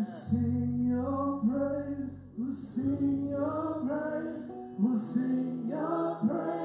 We'll sing your praise. We'll sing your praise. We'll sing your praise.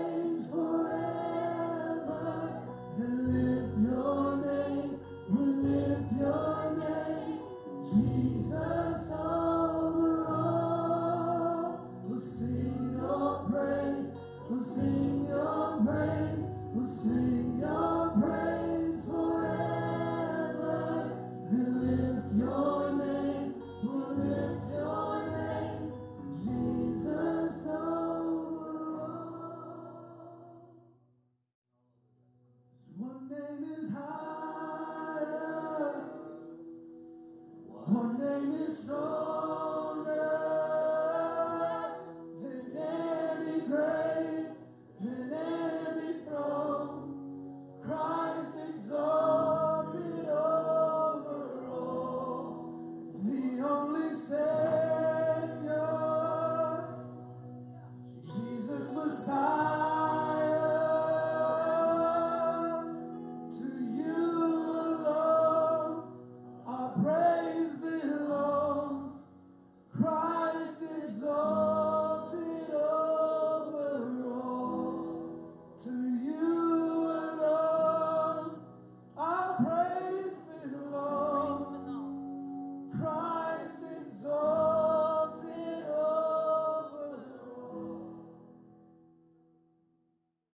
It's all.